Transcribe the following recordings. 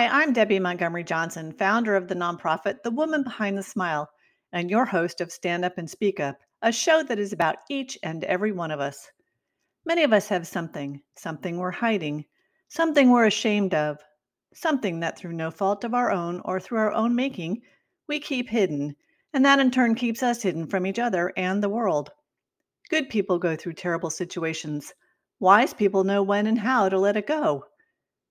Hi, I'm Debbie Montgomery Johnson, founder of the nonprofit The Woman Behind the Smile, and your host of Stand Up and Speak Up, a show that is about each and every one of us. Many of us have something, something we're hiding, something we're ashamed of, something that through no fault of our own or through our own making, we keep hidden, and that in turn keeps us hidden from each other and the world. Good people go through terrible situations. Wise people know when and how to let it go.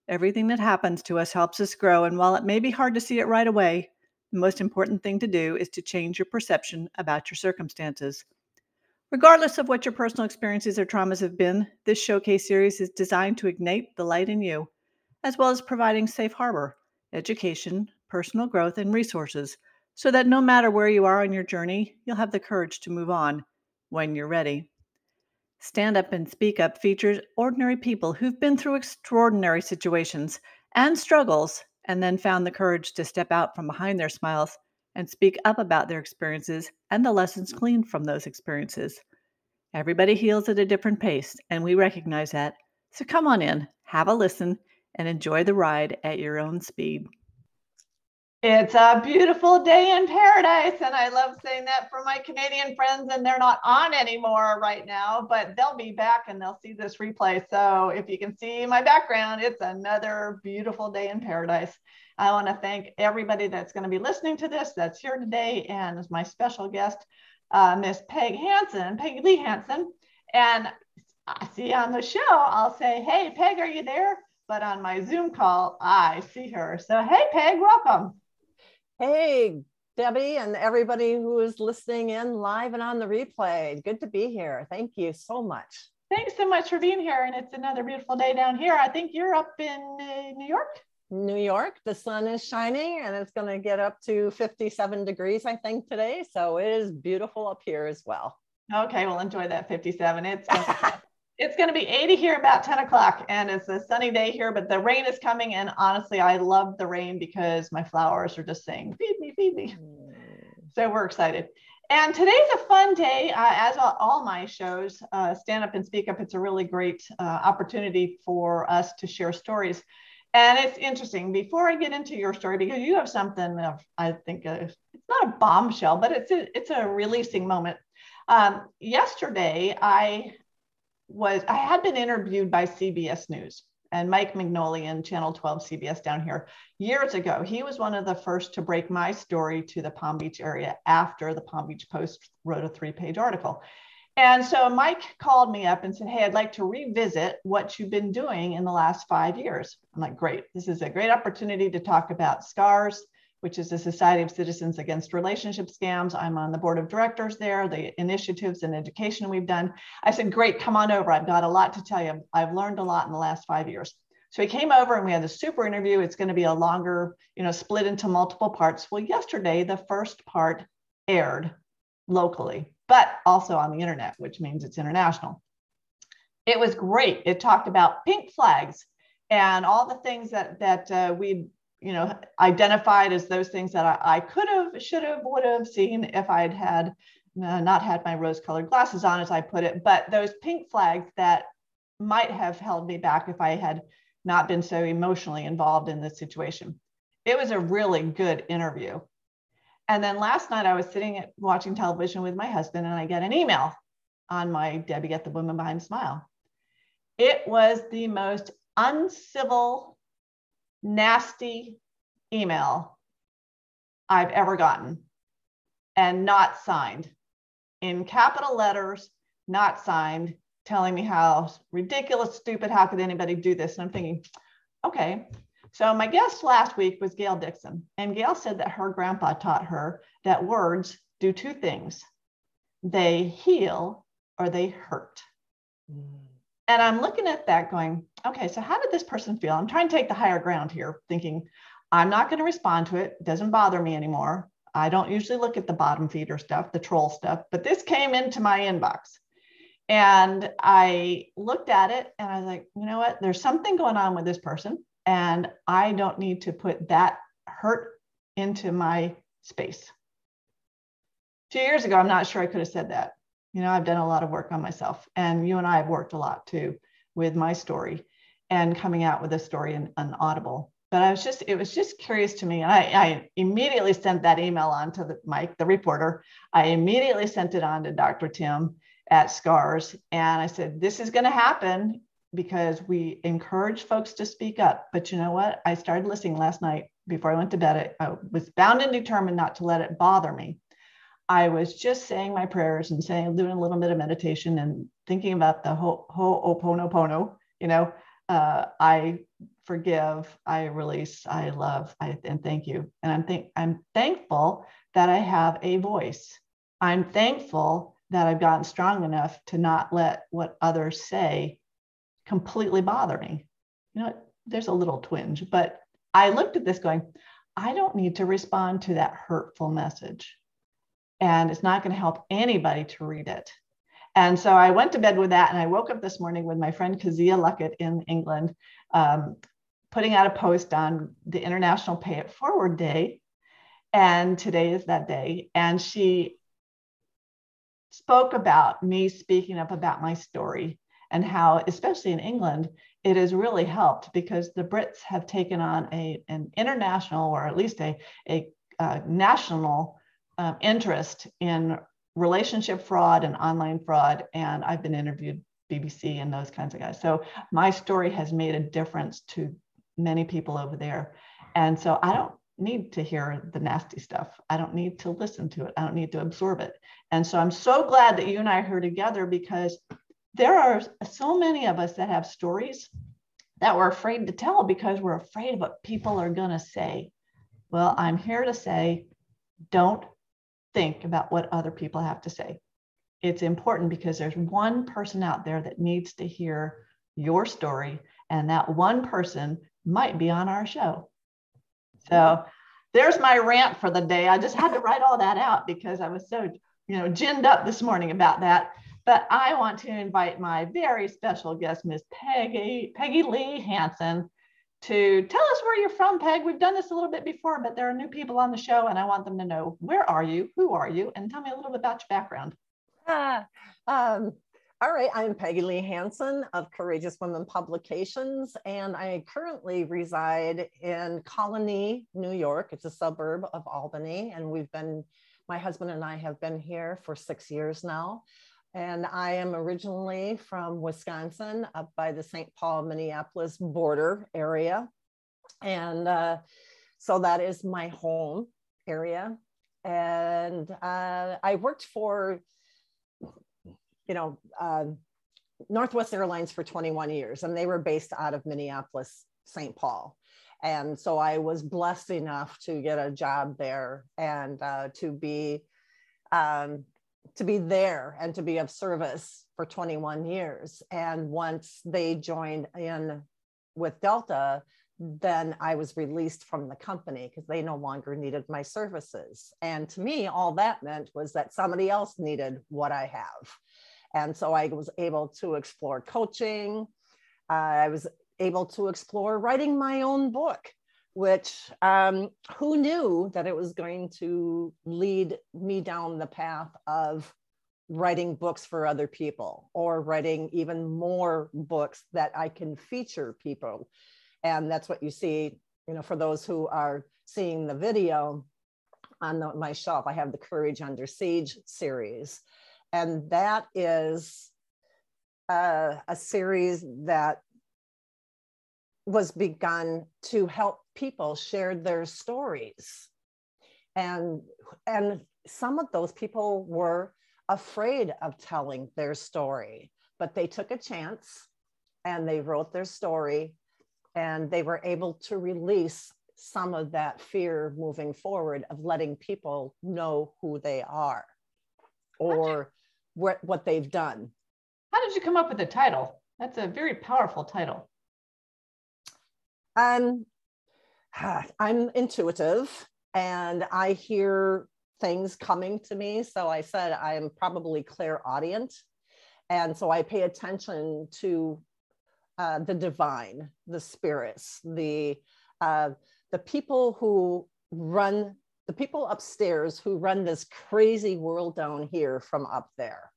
Everything that happens to us helps us grow, and while it may be hard to see it right away, the most important thing to do is to change your perception about your circumstances. Regardless of what your personal experiences or traumas have been, this showcase series is designed to ignite the light in you, as well as providing safe harbor, education, personal growth, and resources so that no matter where you are on your journey, you'll have the courage to move on when you're ready. Stand Up and Speak Up features ordinary people who've been through extraordinary situations and struggles and then found the courage to step out from behind their smiles and speak up about their experiences and the lessons gleaned from those experiences. Everybody heals at a different pace, and we recognize that. So come on in, have a listen, and enjoy the ride at your own speed. It's a beautiful day in paradise. And I love saying that for my Canadian friends, and they're not on anymore right now, but they'll be back and they'll see this replay. So if you can see my background, it's another beautiful day in paradise. I want to thank everybody that's going to be listening to this that's here today, and as my special guest, uh, Miss Peg Hanson, Peggy Lee Hanson. And I see on the show, I'll say, Hey, Peg, are you there? But on my Zoom call, I see her. So, hey, Peg, welcome. Hey, Debbie, and everybody who is listening in live and on the replay. Good to be here. Thank you so much. Thanks so much for being here. And it's another beautiful day down here. I think you're up in uh, New York. New York, the sun is shining and it's going to get up to 57 degrees, I think, today. So it is beautiful up here as well. Okay, well, enjoy that 57. It's it's going to be 80 here about 10 o'clock and it's a sunny day here but the rain is coming and honestly i love the rain because my flowers are just saying feed me feed me. Mm. so we're excited. And today's a fun day uh, as all my shows uh, stand up and speak up. It's a really great uh, opportunity for us to share stories. And it's interesting before i get into your story because you have something of, i think it's not a bombshell but it's a, it's a releasing moment. Um, yesterday i was I had been interviewed by CBS News and Mike Magnoli Magnolian, Channel 12 CBS down here years ago. He was one of the first to break my story to the Palm Beach area after the Palm Beach Post wrote a three page article. And so Mike called me up and said, Hey, I'd like to revisit what you've been doing in the last five years. I'm like, Great. This is a great opportunity to talk about SCARS, which is the Society of Citizens Against Relationship Scams. I'm on the board of directors there, the initiatives and education we've done. I said, Great, come on over. I've got a lot to tell you. I've learned a lot in the last five years. So he came over and we had a super interview. It's going to be a longer, you know, split into multiple parts. Well, yesterday, the first part aired locally, but also on the internet, which means it's international. It was great. It talked about pink flags and all the things that that uh, we you know, identified as those things that I, I could have, should have, would have seen if I had had uh, not had my rose colored glasses on, as I put it, but those pink flags that might have held me back if I had not been so emotionally involved in this situation. It was a really good interview. And then last night I was sitting at watching television with my husband and I get an email on my Debbie Get the Woman Behind Smile. It was the most uncivil nasty email I've ever gotten and not signed in capital letters, not signed, telling me how ridiculous, stupid, how could anybody do this? And I'm thinking, okay. So my guest last week was Gail Dixon, and Gail said that her grandpa taught her that words do two things they heal or they hurt. Mm. And I'm looking at that going, okay, so how did this person feel? I'm trying to take the higher ground here, thinking I'm not going to respond to it. it. Doesn't bother me anymore. I don't usually look at the bottom feeder stuff, the troll stuff, but this came into my inbox. And I looked at it and I was like, you know what? There's something going on with this person. And I don't need to put that hurt into my space. Two years ago, I'm not sure I could have said that. You know, I've done a lot of work on myself, and you and I have worked a lot too with my story and coming out with a story in an audible. but I was just, it was just curious to me. And I, I immediately sent that email on to the, Mike, the reporter. I immediately sent it on to Dr. Tim at SCARS. And I said, this is going to happen because we encourage folks to speak up. But you know what? I started listening last night before I went to bed. I was bound and determined not to let it bother me. I was just saying my prayers and saying, doing a little bit of meditation and thinking about the ho- ho'oponopono, you know, uh, I forgive, I release, I love, I, and thank you. And I'm think I'm thankful that I have a voice. I'm thankful that I've gotten strong enough to not let what others say completely bother me. You know, there's a little twinge, but I looked at this going, I don't need to respond to that hurtful message. And it's not going to help anybody to read it. And so I went to bed with that. And I woke up this morning with my friend Kazia Luckett in England, um, putting out a post on the International Pay It Forward Day. And today is that day. And she spoke about me speaking up about my story and how, especially in England, it has really helped because the Brits have taken on a, an international or at least a, a, a national um, interest in relationship fraud and online fraud. And I've been interviewed BBC and those kinds of guys. So my story has made a difference to many people over there. And so I don't need to hear the nasty stuff. I don't need to listen to it. I don't need to absorb it. And so I'm so glad that you and I are together because there are so many of us that have stories that we're afraid to tell because we're afraid of what people are going to say. Well, I'm here to say don't think about what other people have to say. It's important because there's one person out there that needs to hear your story, and that one person might be on our show. So there's my rant for the day. I just had to write all that out because I was so, you know, ginned up this morning about that. But I want to invite my very special guest, Miss Peggy, Peggy Lee Hanson, to tell us where you're from, Peg. We've done this a little bit before, but there are new people on the show, and I want them to know where are you, who are you, and tell me a little bit about your background. Ah, um, all right, I'm Peggy Lee Hanson of Courageous Women Publications, and I currently reside in Colonie, New York. It's a suburb of Albany, and we've been, my husband and I have been here for six years now. And I am originally from Wisconsin, up by the St. Paul Minneapolis border area. And uh, so that is my home area. And uh, I worked for, you know, uh, Northwest Airlines for 21 years, and they were based out of Minneapolis, St. Paul. And so I was blessed enough to get a job there and uh, to be um, to be there and to be of service for 21 years. And once they joined in with Delta, then I was released from the company because they no longer needed my services. And to me, all that meant was that somebody else needed what I have. And so I was able to explore coaching. Uh, I was able to explore writing my own book which um, who knew that it was going to lead me down the path of writing books for other people or writing even more books that I can feature people. And that's what you see, you know, for those who are seeing the video on the, my shelf, I have the Courage Under Siege series. And that is uh, a series that was begun to help people share their stories. And and some of those people were afraid of telling their story but they took a chance and they wrote their story and they were able to release some of that fear moving forward of letting people know who they are or you, what, what they've done. How did you come up with the title? That's a very powerful title um, I'm intuitive and I hear things coming to me. So I said I'm probably clairaudient. And so I pay attention to uh, the divine, the spirits, the uh, the people who run the people upstairs who run this crazy world down here from up there.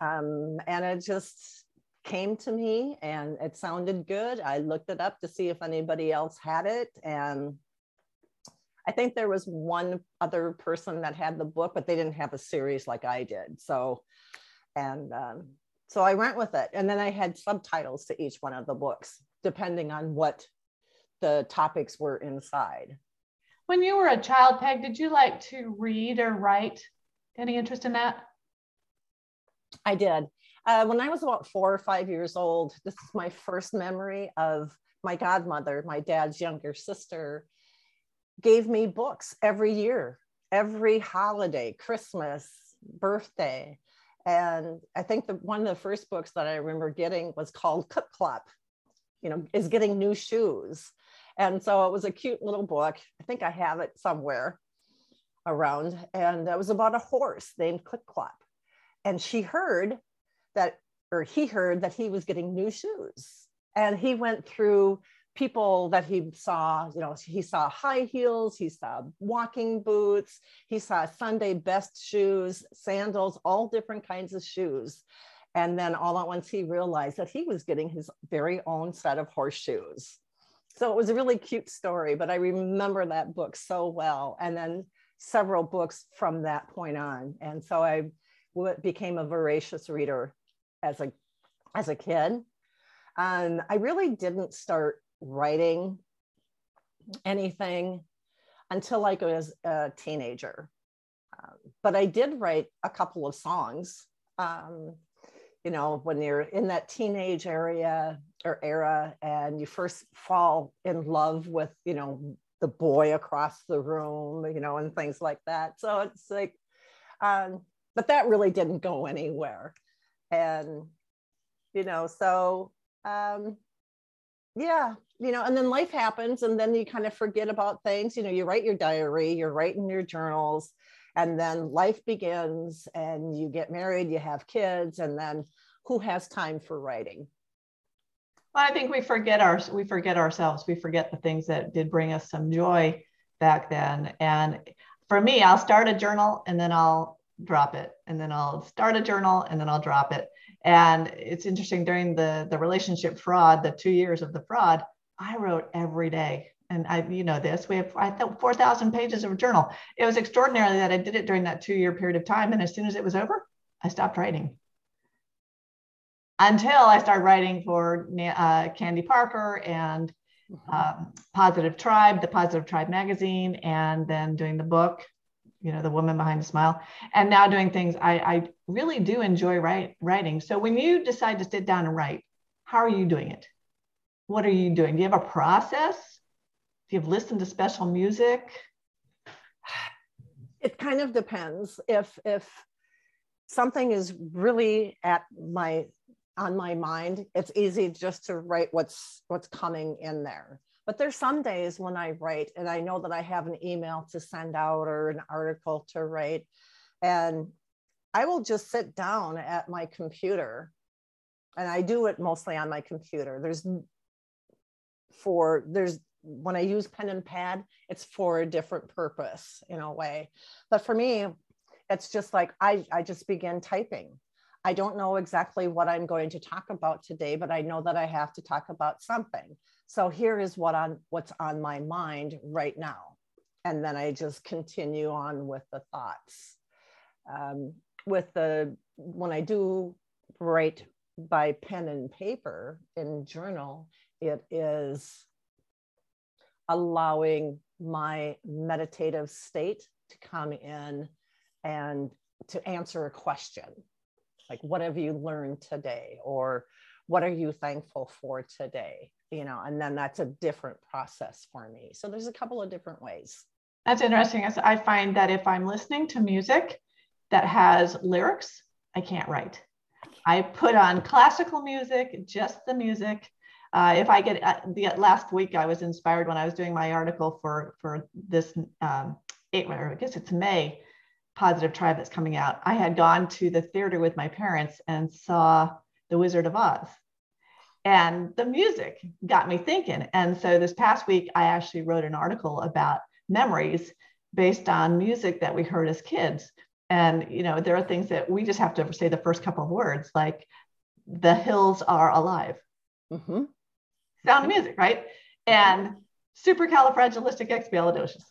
Um, and it just came to me and it sounded good. I looked it up to see if anybody else had it. And I think there was one other person that had the book, but they didn't have a series like I did. So, and um, so I went with it. And then I had subtitles to each one of the books, depending on what the topics were inside. When you were a child, Peg, did you like to read or write? Any interest in that? I did. Uh, when I was about four or five years old, this is my first memory of my godmother, my dad's younger sister, gave me books every year, every holiday, Christmas, birthday. And I think the one of the first books that I remember getting was called Clip Clop, you know, is getting new shoes. And so it was a cute little book. I think I have it somewhere around. And it was about a horse named Clip Clop. And she heard that, or he heard that he was getting new shoes. And he went through people that he saw, you know, he saw high heels, he saw walking boots, he saw Sunday best shoes, sandals, all different kinds of shoes. And then all at once he realized that he was getting his very own set of horseshoes. So it was a really cute story, but I remember that book so well. And then several books from that point on. And so I became a voracious reader as a as a kid. And I really didn't start writing anything until I was a teenager. Um, but I did write a couple of songs. Um, you know, when you're in that teenage area or era and you first fall in love with, you know, the boy across the room, you know, and things like that. So it's like, um, but that really didn't go anywhere and you know so um yeah you know and then life happens and then you kind of forget about things. You know you write your diary you're writing your journals and then life begins and you get married you have kids and then who has time for writing? Well, i think we forget our we forget ourselves. We forget the things that did bring us some joy back then. And for me i'll start a journal and then i'll drop it and then i'll start a journal and then i'll drop it. And it's interesting during the the relationship fraud the two years of the fraud i wrote every day. And i you know this we have i thought 4000 pages of a journal. It was extraordinary that i did it during that two year period of time and as soon as it was over i stopped writing. Until i started writing for uh, candy parker and mm-hmm. um, positive tribe the positive tribe magazine and then doing the book you know the woman behind the smile. And now doing things i, I really do enjoy write, writing. So when you decide to sit down and write how are you doing it? What are you doing? Do you have a process? Do you have listened to special music? It kind of depends. If if something is really at my on my mind it's easy just to write what's what's coming in there but there's some days when I write and I know that I have an email to send out or an article to write. And I will just sit down at my computer and I do it mostly on my computer. There's for, there's, when I use pen and pad, it's for a different purpose in a way. But for me, it's just like I, I just begin typing. I don't know exactly what I'm going to talk about today, but I know that I have to talk about something. So here is what on what's on my mind right now. And then I just continue on with the thoughts. Um, with the when I do write by pen and paper in journal, it is allowing my meditative state to come in and to answer a question like what have you learned today or what are you thankful for today you know and then that's a different process for me. So there's a couple of different ways. That's interesting. I find that if i'm listening to music that has lyrics i can't write. I put on classical music just the music. Uh, if i get uh, the last week i was inspired when i was doing my article for for this um, eight, i guess it's may positive tribe that's coming out. I had gone to the theater with my parents and saw the wizard of oz and the music got me thinking. And so this past week, I actually wrote an article about memories based on music that we heard as kids. And, you know, there are things that we just have to say the first couple of words, like the hills are alive. Mm-hmm. Sound of music, right? And supercalifragilisticexpialidocious.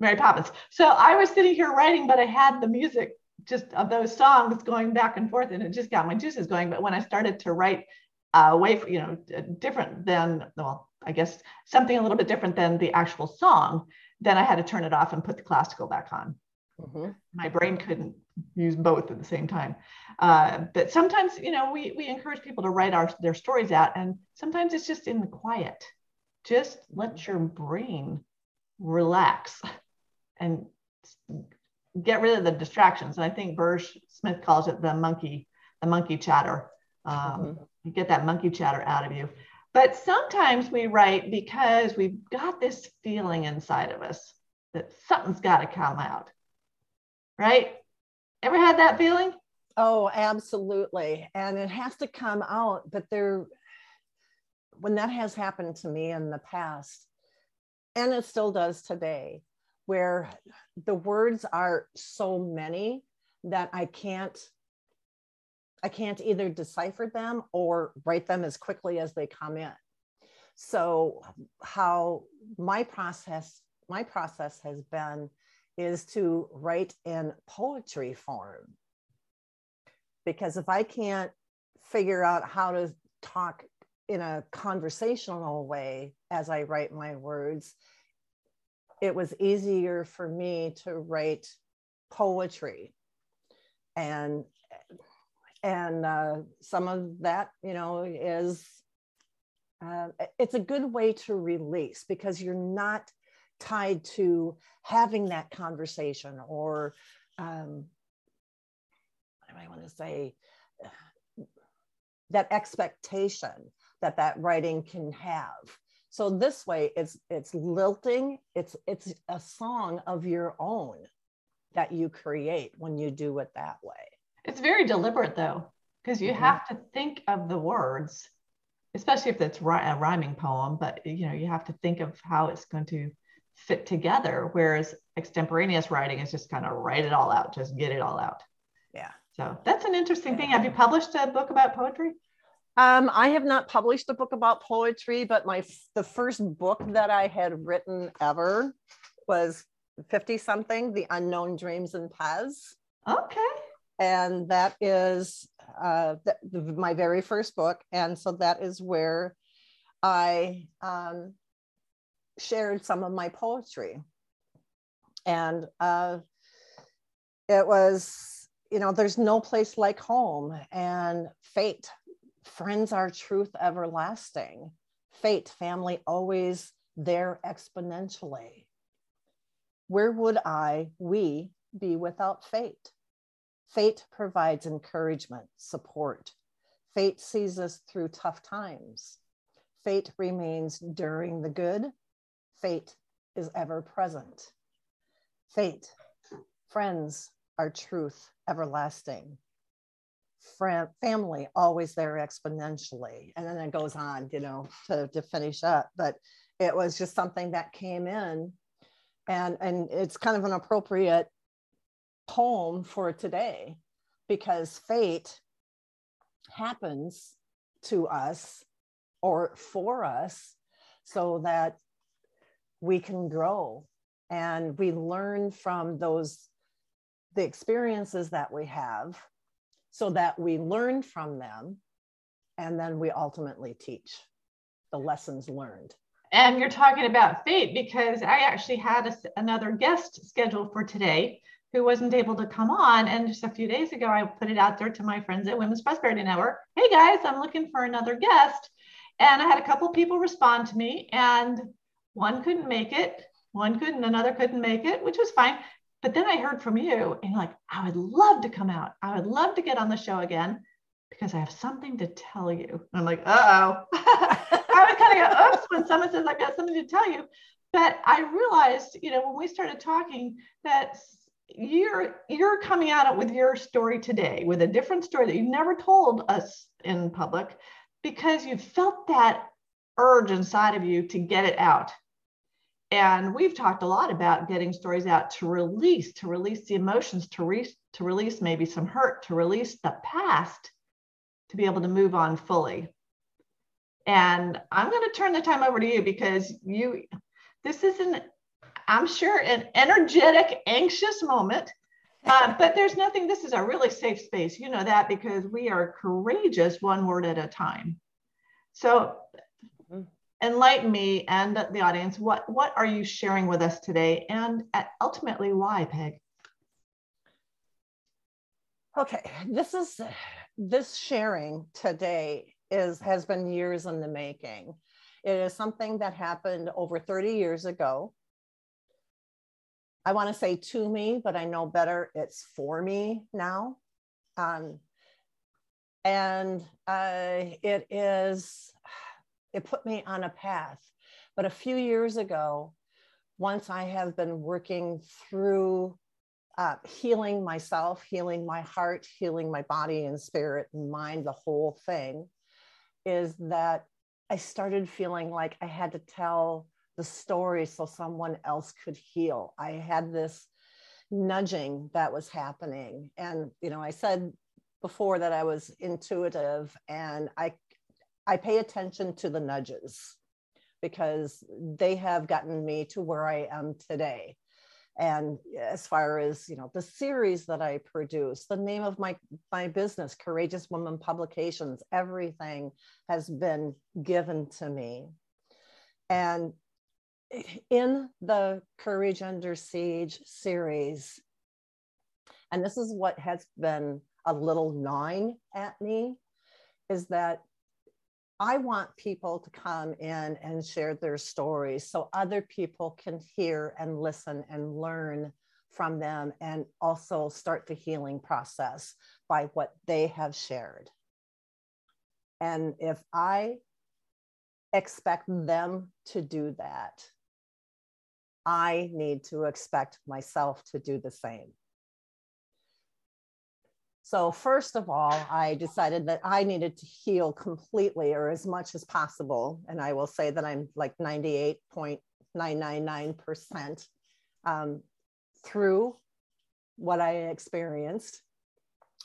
Mary Poppins. So I was sitting here writing, but I had the music just of those songs going back and forth, and it just got my juices going. But when I started to write uh, way, for, you know, different than well, I guess something a little bit different than the actual song, then I had to turn it off and put the classical back on. Mm-hmm. My brain couldn't use both at the same time. Uh, but sometimes, you know, we we encourage people to write our their stories out, and sometimes it's just in the quiet. Just let your brain relax and get rid of the distractions. And I think Burge Smith calls it the monkey, the monkey chatter. Um, mm-hmm. Get that monkey chatter out of you. But sometimes we write because we've got this feeling inside of us that something's got to come out. Right? Ever had that feeling? Oh, absolutely. And it has to come out, but there when that has happened to me in the past, and it still does today, where the words are so many that I can't I can't either decipher them or write them as quickly as they come in. So how my process my process has been is to write in poetry form. Because if I can't figure out how to talk in a conversational way as I write my words, it was easier for me to write poetry and and uh, some of that you know is uh, it's a good way to release because you're not tied to having that conversation or um, what do i want to say? That expectation that that writing can have. So this way it's it's lilting it's it's a song of your own that you create when you do it that way it's very deliberate though because you mm-hmm. have to think of the words especially if it's a rhyming poem but you know you have to think of how it's going to fit together whereas extemporaneous writing is just kind of write it all out just get it all out yeah so that's an interesting thing have you published a book about poetry um, I have not published a book about poetry, but my the first book that I had written ever was 50 something, The Unknown Dreams and Paths. Okay. And that is uh, my very first book. And so that is where I um, shared some of my poetry. And uh, it was, you know, there's no place like home and fate friends are truth everlasting. Fate, family, always there exponentially. Where would I, we, be without fate? Fate provides encouragement, support. Fate sees us through tough times. Fate remains during the good. Fate is ever present. Fate, friends are truth everlasting friend, family always there exponentially. And then it goes on, you know, to, to finish up. But it was just something that came in and and it's kind of an appropriate poem for today because fate happens to us or for us so that we can grow and we learn from those the experiences that we have so that we learn from them and then we ultimately teach the lessons learned. And you're talking about fate because I actually had a, another guest scheduled for today who wasn't able to come on. And just a few days ago, I put it out there to my friends at Women's Prosperity Network Hey guys, I'm looking for another guest. And I had a couple people respond to me, and one couldn't make it, one couldn't, another couldn't make it, which was fine. But then I heard from you and like, I would love to come out. I would love to get on the show again because I have something to tell you. And I'm like, uh oh. I would kind of go, oops, when someone says, I've got something to tell you. But I realized, you know, when we started talking that you're you're coming out with your story today with a different story that you've never told us in public because you felt that urge inside of you to get it out and we've talked a lot about getting stories out to release, to release the emotions, to, re- to release maybe some hurt, to release the past, to be able to move on fully. And I'm going to turn the time over to you because you, this is an, I'm sure, an energetic, anxious moment. Uh, but there's nothing, this is a really safe space. You know that because we are courageous one word at a time. So mm-hmm. enlighten me and the audience. What, what are you sharing with us today? And ultimately, why, Peg? Okay, this is this sharing today is has been years in the making. It is something that happened over 30 years ago. I want to say to me, but I know better it's for me now. Um, and uh, it is, it put me on a path. But a few years ago, once I have been working through uh, healing myself, healing my heart, healing my body and spirit and mind, the whole thing, is that I started feeling like I had to tell the story so someone else could heal. I had this nudging that was happening. And, you know, I said before that I was intuitive and I I pay attention to the nudges because they have gotten me to where I am today and as far as you know the series that i produce the name of my my business courageous woman publications everything has been given to me and in the courage under siege series and this is what has been a little gnawing at me is that I want people to come in and share their stories so other people can hear and listen and learn from them and also start the healing process by what they have shared. And if I expect them to do that, I need to expect myself to do the same. So, first of all, I decided that I needed to heal completely or as much as possible. And I will say that I'm like 98.999% um, through what I experienced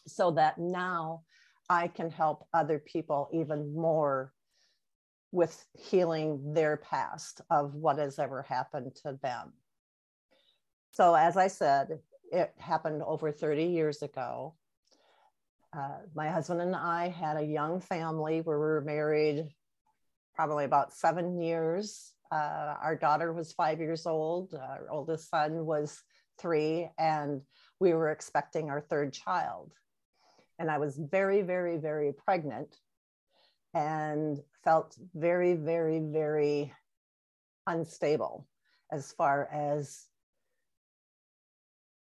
so that now I can help other people even more with healing their past of what has ever happened to them. So, as I said, it happened over 30 years ago uh, my husband and I had a young family we were married probably about seven years. Uh, our daughter was five years old, our oldest son was three, and we were expecting our third child. And I was very, very, very pregnant and felt very, very, very unstable as far as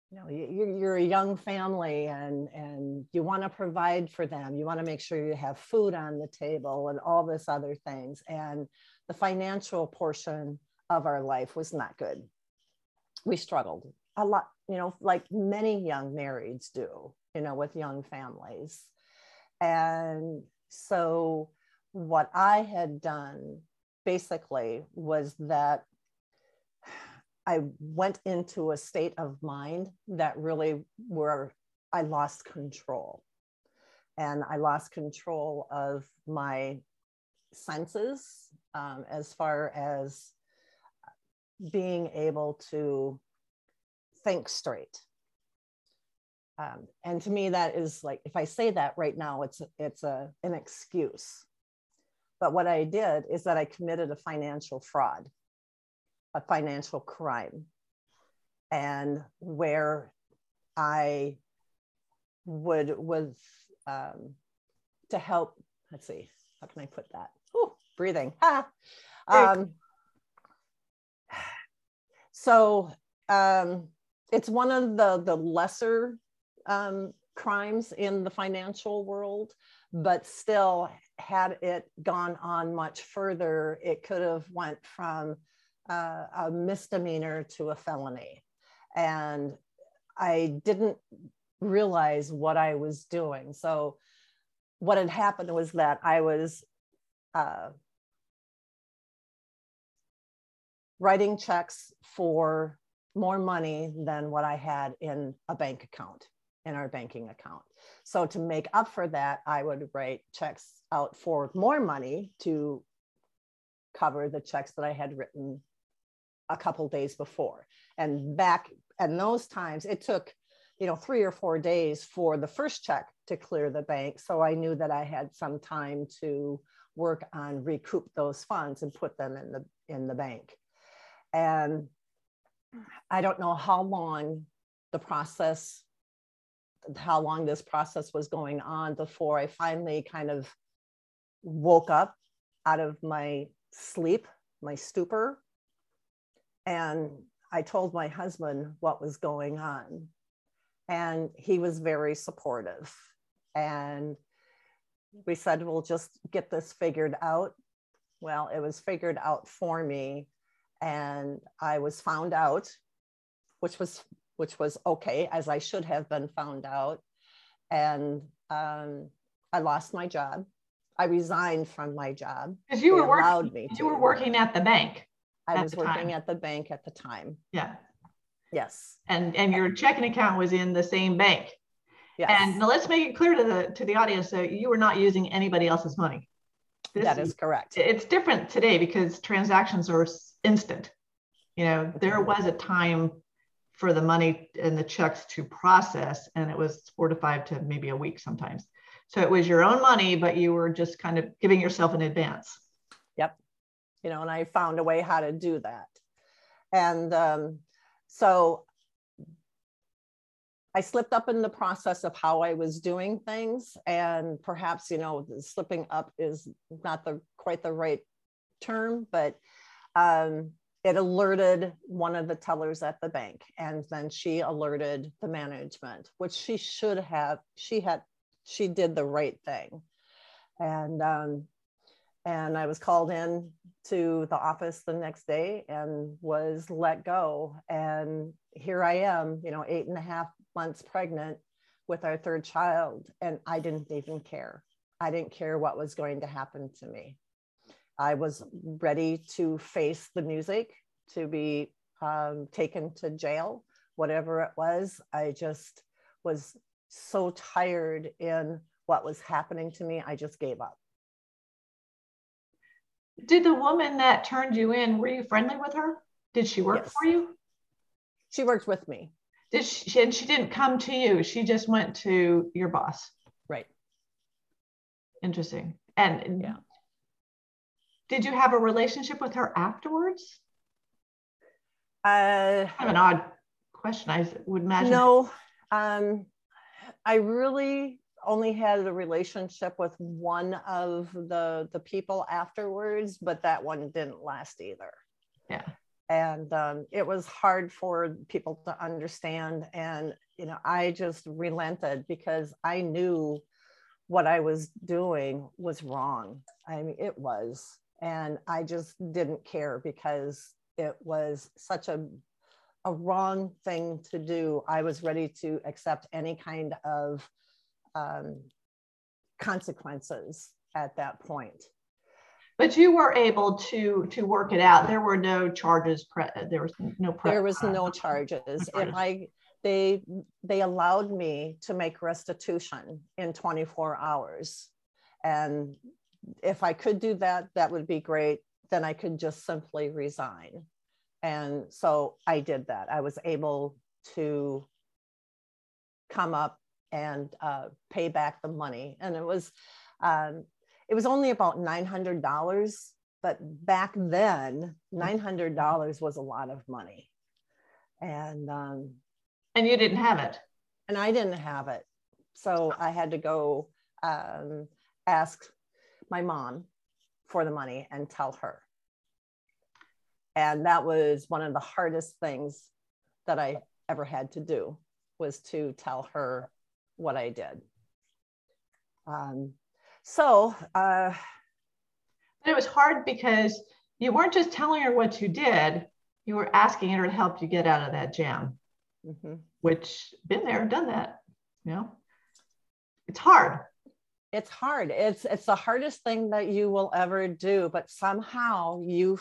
you know you're, a young family and and you want to provide for them. You want to make sure you have food on the table and all this other things. And the financial portion of our life was not good. We struggled a lot you know like many young marrieds do you know with young families. And so what i had done basically was that I went into a state of mind that really where I lost control. And I lost control of my senses um, as far as being able to think straight. Um, and to me, that is like, if I say that right now, it's, it's a, an excuse. But what I did is that I committed a financial fraud a financial crime and where I would was um, to help. Let's see, how can I put that? Oh, breathing. Ah. Um, so um, it's one of the the lesser um, crimes in the financial world, but still, had it gone on much further, it could have went from uh, a misdemeanor to a felony. And I didn't realize what I was doing. So, what had happened was that I was uh, writing checks for more money than what I had in a bank account. In our banking account. So to make up for that, I would write checks out for more money to cover the checks that I had written a couple days before. And back in those times, it took, you know, three or four days for the first check to clear the bank. So I knew that I had some time to work on recoup those funds and put them in the in the bank. And I don't know how long the process, how long this process was going on before I finally kind of woke up out of my sleep, my stupor. And I told my husband what was going on. And he was very supportive. And we said, we'll just get this figured out. Well, it was figured out for me. And I was found out, which was which was okay, as I should have been found out. And um, I lost my job. I resigned from my job. Because you were working, me you were working at the bank. I was working time. at the bank at the time. Yeah. Yes. And and your checking account was in the same bank. Yes. And now let's make it clear to the to the audience that you were not using anybody else's money. This that is correct. It's different today because transactions are instant. You know, there was a time for the money and the checks to process, and it was four to five to maybe a week sometimes. So it was your own money, but you were just kind of giving yourself an advance. Yep. You know, and I found a way how to do that. And um, so I slipped up in the process of how I was doing things. And perhaps, you know, slipping up is not the quite the right term, but um, it alerted one of the tellers at the bank. And then she alerted the management, which she should have, she had she did the right thing. And um, and I was called in to the office the next day and was let go. And here I am, you know, eight and a half months pregnant with our third child, and I didn't even care. I didn't care what was going to happen to me. I was ready to face the music, to be um, taken to jail, whatever it was. I just was so tired in what was happening to me, I just gave up. Did the woman that turned you in, were you friendly with her? Did she work yes. for you? She worked with me. Did she, and she didn't come to you. She just went to your boss. Right. Interesting. And yeah. Did you have a relationship with her afterwards? Uh, kind of an odd question. I would imagine. No, um, I really only had a relationship with one of the the people afterwards, but that one didn't last either. Yeah. And um, it was hard for people to understand. And, you know, I just relented because I knew what I was doing was wrong. I mean, it was. And I just didn't care because it was such a a wrong thing to do, I was ready to accept any kind of um, consequences at that point. But you were able to to work it out. There were no charges. Pre- there was no. Pre- there was no charges. If I they they allowed me to make restitution in 24 hours, and if I could do that, that would be great. Then I could just simply resign. And so I did that. I was able to come up and uh, pay back the money. And it was, um, it was only about $900, but back then, $900 was a lot of money. And, um, and you didn't have it. And I didn't have it. So I had to go um, ask my mom for the money and tell her. And that was one of the hardest things that i ever had to do was to tell her what i did. Um, so uh, it was hard because you weren't just telling her what you did you were asking her to help you get out of that jam. Mm-hmm. which been there done that you know? It's hard it's hard. It's it's the hardest thing that you will ever do but somehow you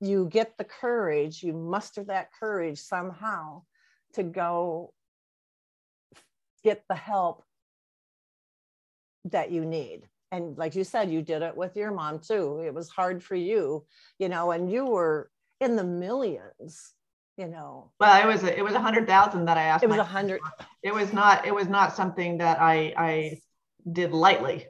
you get the courage, you muster that courage somehow to go get the help that you need. And like you said you did it with your mom too. It was hard for you you know and you were in the millions you know. Well it was it was a hundred thousand that i asked it was a hundred it was not it was not something that i i did lightly.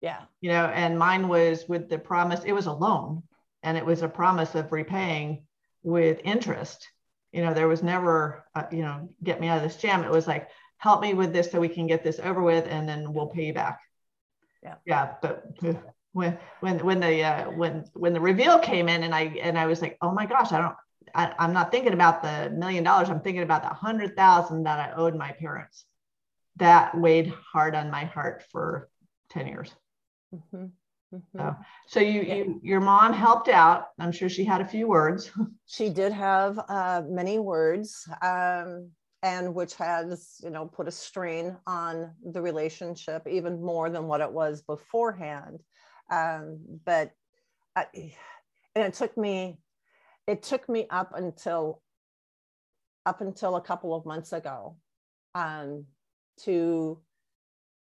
Yeah. You know and mine was with the promise it was a loan and it was a promise of repaying with interest. You know there was never uh, you know get me out of this jam. It was like help me with this so we can get this over with and then we'll pay you back. Yeah. Yeah but when when when the uh, when when the reveal came in and i and i was like oh my gosh i don't I, i'm not thinking about the million dollars i'm thinking about the hundred thousand that i owed my parents that weighed hard on my heart for 10 years mm-hmm. Mm-hmm. So, so you, yeah. you, your mom helped out. I'm sure she had a few words. She did have uh, many words, um, and which has, you know, put a strain on the relationship even more than what it was beforehand. Um, but, I, and it took me, it took me up until, up until a couple of months ago, um, to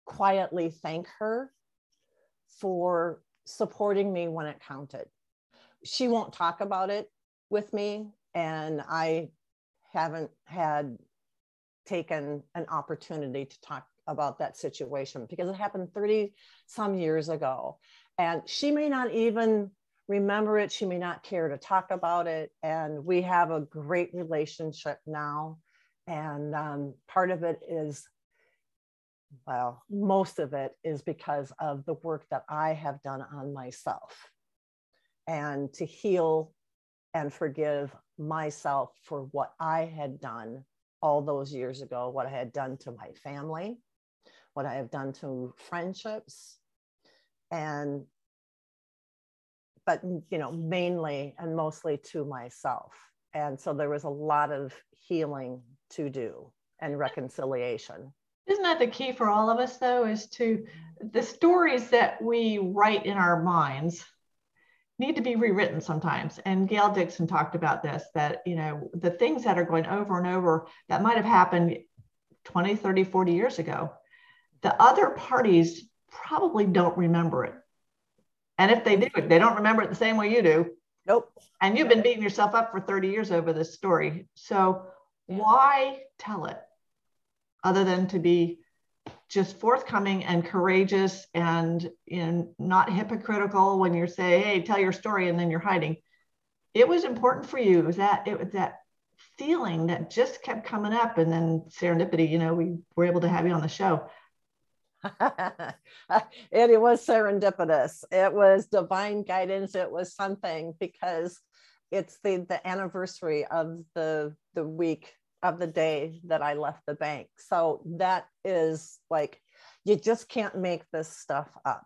quietly thank her for supporting me when it counted. She won't talk about it with me, and I haven't had taken an opportunity to talk about that situation because it happened 30 some years ago. And she may not even remember it. She may not care to talk about it. And we have a great relationship now. And um, part of it is well, most of it is because of the work that I have done on myself and to heal and forgive myself for what I had done all those years ago, what I had done to my family, what I have done to friendships, and but you know, mainly and mostly to myself. And so there was a lot of healing to do and reconciliation. Isn't that the key for all of us, though, is to the stories that we write in our minds need to be rewritten sometimes. And Gail Dixon talked about this that, you know, the things that are going over and over that might have happened 20, 30, 40 years ago, the other parties probably don't remember it. And if they do, they don't remember it the same way you do. Nope. And you've been beating yourself up for 30 years over this story. So why tell it? Other than to be just forthcoming and courageous and in not hypocritical when you say, hey, tell your story and then you're hiding. It was important for you. It was that it was that feeling that just kept coming up and then serendipity, you know, we were able to have you on the show. and it was serendipitous. It was divine guidance. It was something because it's the the anniversary of the the week of the day that I left the bank. So that is like, you just can't make this stuff up.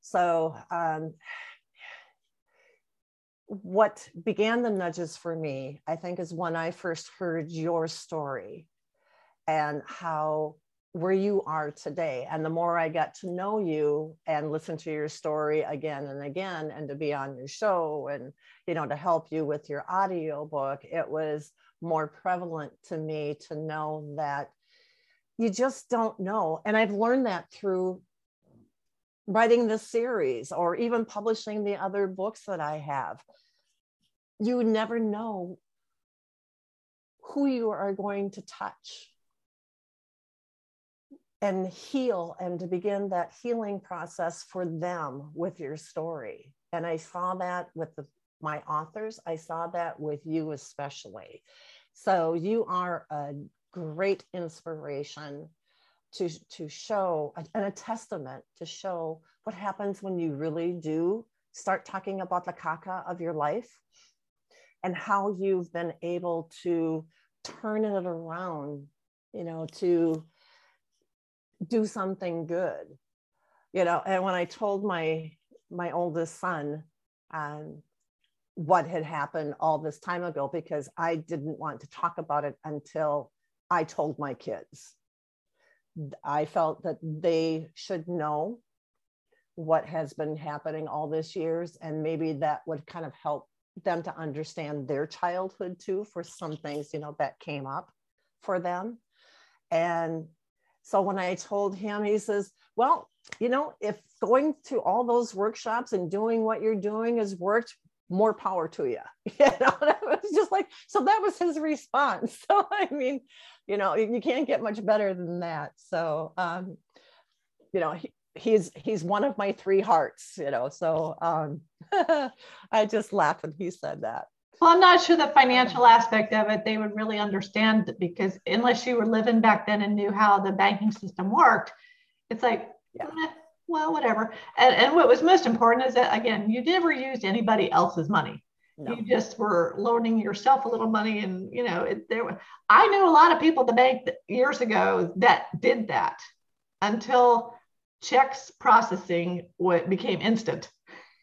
So, um, what began the nudges for me, I think, is when I first heard your story and how where you are today. And the more I got to know you and listen to your story again and again, and to be on your show and, you know, to help you with your audio book, it was more prevalent to me to know that you just don't know. And I've learned that through writing this series or even publishing the other books that I have. You never know who you are going to touch and heal and to begin that healing process for them with your story. And I saw that with the, my authors, I saw that with you especially. So you are a great inspiration to, to show and a testament to show what happens when you really do start talking about the caca of your life and how you've been able to turn it around, you know, to do something good. You know, and when I told my my oldest son, um, what had happened all this time ago because I didn't want to talk about it until I told my kids. I felt that they should know what has been happening all this years and maybe that would kind of help them to understand their childhood too for some things you know that came up for them and so when I told him, he says, Well, you know, if going to all those workshops and doing what you're doing has worked, more power to you. You know, it was just like, so that was his response. So, I mean, you know, you can't get much better than that. So, um, you know, he, he's he's one of my three hearts you know so um i just laughed when he said that well i'm not sure the financial aspect of it they would really understand because unless you were living back then and knew how the banking system worked it's like yeah. eh, well whatever and, and what was most important is that again you never used anybody else's money no. you just were loaning yourself a little money and you know it, there i knew a lot of people at the bank years ago that did that until checks processing what became instant.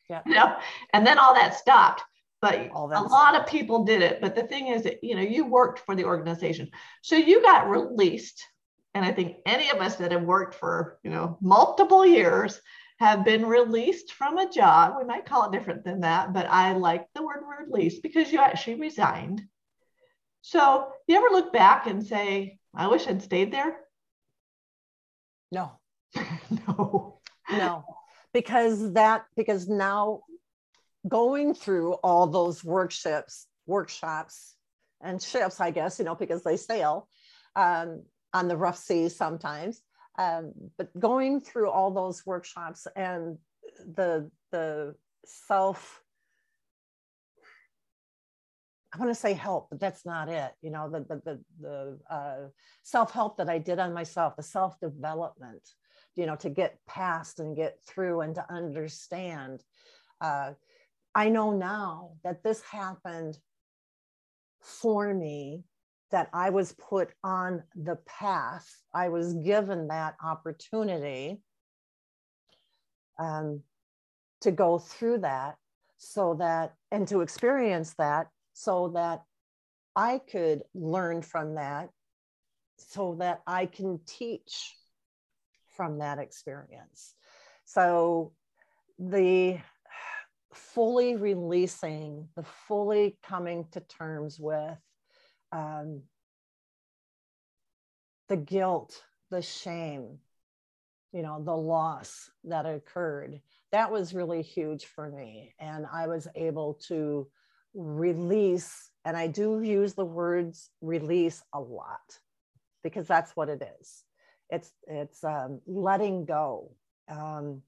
Yeah. You know? And then all that stopped. But a lot of people did it. But the thing is that you know you worked for the organization. So you got released. And I think any of us that have worked for you know multiple years have been released from a job. We might call it different than that, but I like the word released because you actually resigned. So you ever look back and say, I wish I'd stayed there? No. no. No. Because that because now going through all those workshops, workshops and ships, I guess, you know, because they sail um, on the rough seas sometimes. Um, but going through all those workshops and the the self I want to say help, but that's not it. You know, the the the, the uh, self help that I did on myself, the self development, you know, to get past and get through and to understand. Uh, I know now that this happened for me, that I was put on the path. I was given that opportunity um, to go through that so that, and to experience that so that I could learn from that, so that I can teach from that experience. So the fully releasing, the fully coming to terms with um, the guilt, the shame, you know, the loss that occurred, that was really huge for me. And I was able to release, and I do use the words release a lot because that's what it is. It's it's um, letting go. Um,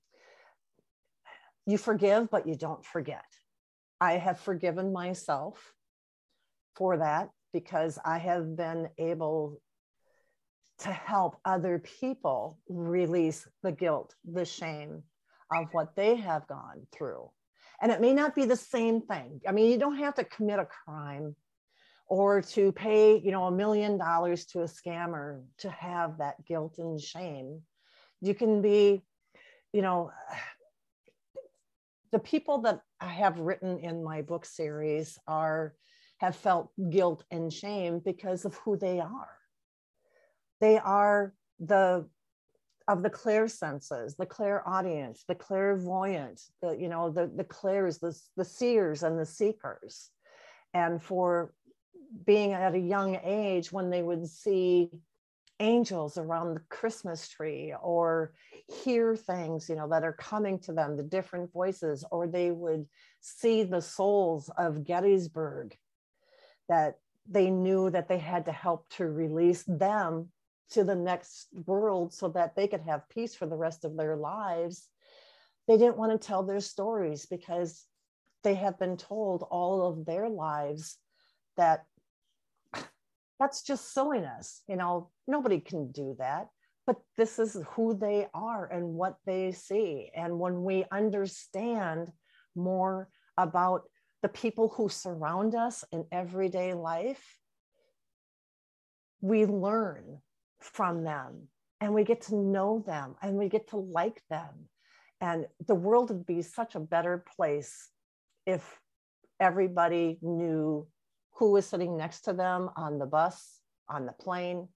you forgive, but you don't forget. I have forgiven myself for that because I have been able to help other people release the guilt, the shame of what they have gone through. And it may not be the same thing. I mean you don't have to commit a crime or to pay you know a million dollars to a scammer to have that guilt and shame. You can be you know the people that i have written in my book series are have felt guilt and shame because of who they are. They are the of the clair senses, the clairaudience, the clairvoyant, the you know the the clairs, the the seers and the seekers, and for being at a young age when they would see angels around the Christmas tree or hear things you know that are coming to them, the different voices, or they would see the souls of Gettysburg that they knew that they had to help to release them to the next world so that they could have peace for the rest of their lives. They didn't want to tell their stories because they have been told all of their lives that that's just silliness you know nobody can do that. But this is who they are and what they see. And when we understand more about the people who surround us in everyday life we learn from them and we get to know them and we get to like them. And the world would be such a better place if everybody knew who was sitting next to them on the bus, on the plane,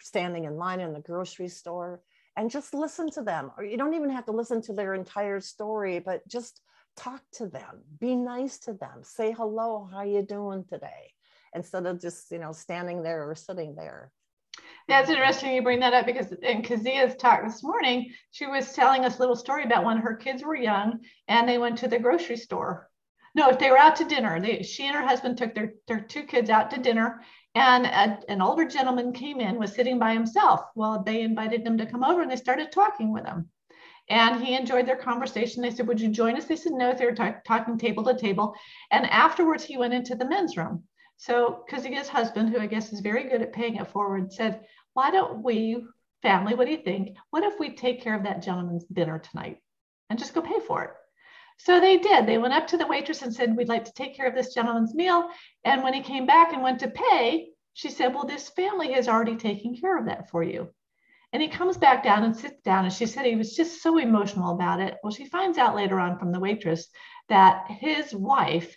standing in line in the grocery store, and just listen to them. Or you don't even have to listen to their entire story, but just talk to them, be nice to them, say hello, how you doing today? Instead of just, you know, standing there or sitting there That's interesting you bring that up because in Kazia's talk this morning, she was telling us a little story about when her kids were young and they went to the grocery store. No, if they were out to dinner, they, she and her husband took their, their two kids out to dinner and a, an older gentleman came in, was sitting by himself. Well, they invited him to come over and they started talking with him. And he enjoyed their conversation. They said, Would you join us? They said, No, they were t- talking table to table. And afterwards, he went into the men's room. So, his husband, who I guess is very good at paying it forward, said, why don't we, family, what do you think? What if we take care of that gentleman's dinner tonight and just go pay for it? So they did. They went up to the waitress and said, We'd like to take care of this gentleman's meal. And when he came back and went to pay, she said, Well, this family has already taken care of that for you. And he comes back down and sits down. And she said he was just so emotional about it. Well, she finds out later on from the waitress that his wife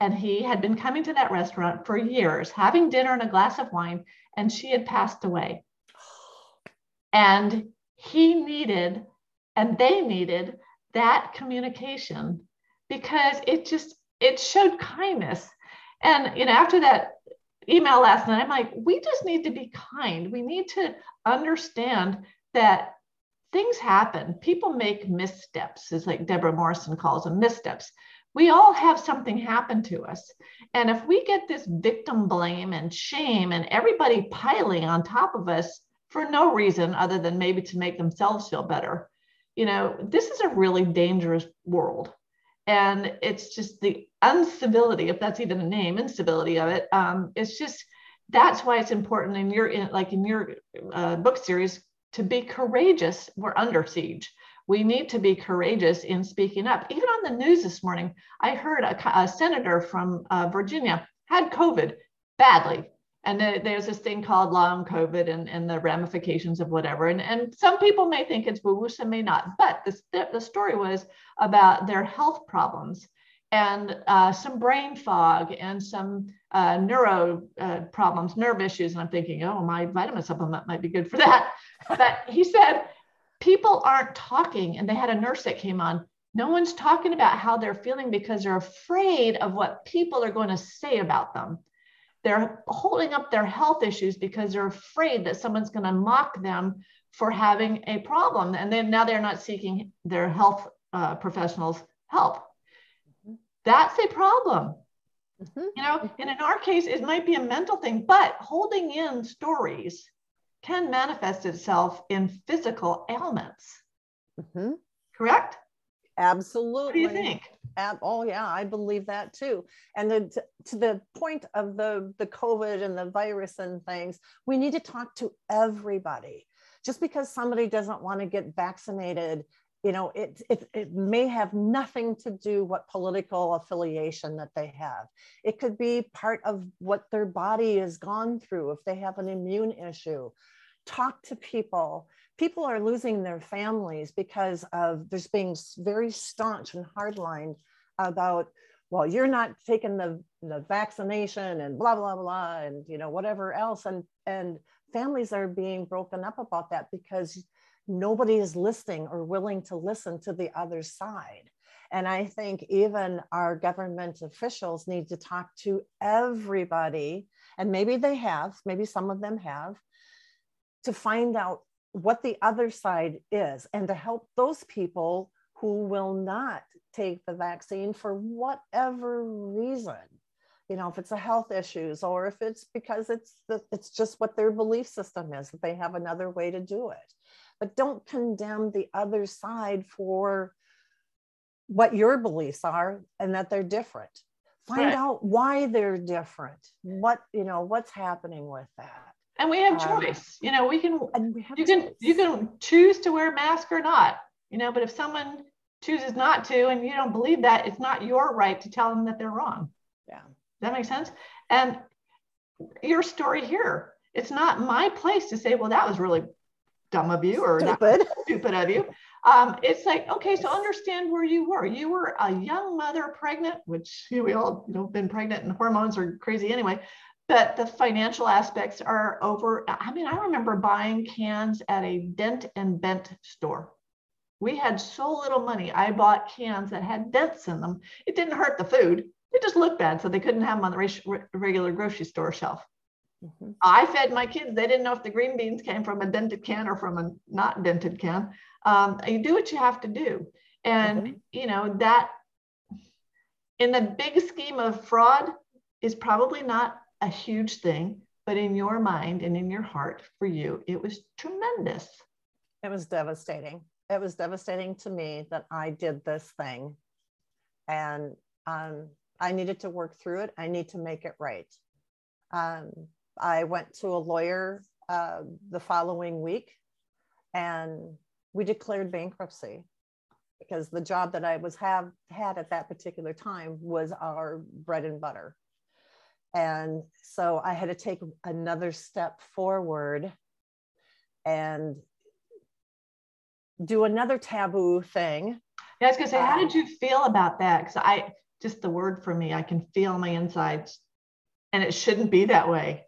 and he had been coming to that restaurant for years, having dinner and a glass of wine, and she had passed away. And he needed, and they needed that communication because it just it showed kindness. And you know, after that email last night, I'm like, we just need to be kind. We need to understand that things happen. People make missteps, is like Deborah Morrison calls them missteps we all have something happen to us. And if we get this victim blame and shame and everybody piling on top of us for no reason other than maybe to make themselves feel better, you know, this is a really dangerous world. And it's just the uncivility, if that's even a name, instability of it. Um, it's just that's why it's important in your in, like in your uh, book series to be courageous. We're under siege we need to be courageous in speaking up. Even on the news this morning, I heard a, a senator from uh, Virginia had COVID badly. And there's this thing called long COVID and, and the ramifications of whatever. And, and some people may think it's woo woo, some may not. But the, the story was about their health problems and uh, some brain fog and some uh, neuro uh, problems, nerve issues. And I'm thinking, oh, my vitamin supplement might be good for that. But he said people aren't talking. And they had a nurse that came on. No one's talking about how they're feeling because they're afraid of what people are going to say about them. They're holding up their health issues because they're afraid that someone's going to mock them for having a problem. And then now they're not seeking their health uh, professionals' help. That's a problem. Mm-hmm. You know, and in our case, it might be a mental thing, but holding in stories can manifest itself in physical ailments. Mm-hmm. Correct? Absolutely. What do you think? Oh yeah, I believe that too. And the, to the point of the the COVID and the virus and things, we need to talk to everybody. Just because somebody doesn't want to get vaccinated, you know, it, it, it may have nothing to do what political affiliation that they have. It could be part of what their body has gone through if they have an immune issue talk to people. People are losing their families because of there's being very staunch and hardline about, well, you're not taking the, the vaccination and blah, blah, blah, and you know, whatever else. And and families are being broken up about that because nobody is listening or willing to listen to the other side. And I think even our government officials need to talk to everybody. And maybe they have, maybe some of them have, to find out what the other side is and to help those people who will not take the vaccine for whatever reason you know if it's a health issues or if it's because it's the, it's just what their belief system is that they have another way to do it but don't condemn the other side for what your beliefs are and that they're different. Find right. out why they're different. What you know what's happening with that? And we have um, choice you know we can we you can choice. you can choose to wear a mask or not you know but if someone chooses not to and you don't believe that it's not your right to tell them that they're wrong. Yeah. Does that makes sense? And your story here it's not my place to say well that was really dumb of you or stupid, stupid of you um, it's like okay so understand where you were you were a young mother pregnant which we all you know been pregnant and hormones are crazy anyway but the financial aspects are over. I mean, I remember buying cans at a dent and bent store. We had so little money. I bought cans that had dents in them. It didn't hurt the food. It just looked bad, so they couldn't have them on the regular grocery store shelf. Mm-hmm. I fed my kids. They didn't know if the green beans came from a dented can or from a not dented can. Um, you do what you have to do. And, mm-hmm. you know, that in the big scheme of fraud is probably not a huge thing, but in your mind and in your heart for you, it was tremendous. It was devastating. It was devastating to me that I did this thing. And um, I needed to work through it. I need to make it right. Um, I went to a lawyer uh, the following week and we declared bankruptcy because the job that I was have had at that particular time was our bread and butter. And so I had to take another step forward and do another taboo thing. Yeah, I was gonna say, how did um, you feel about that? Because I just the word for me, I can feel my insides, and it shouldn't be that way.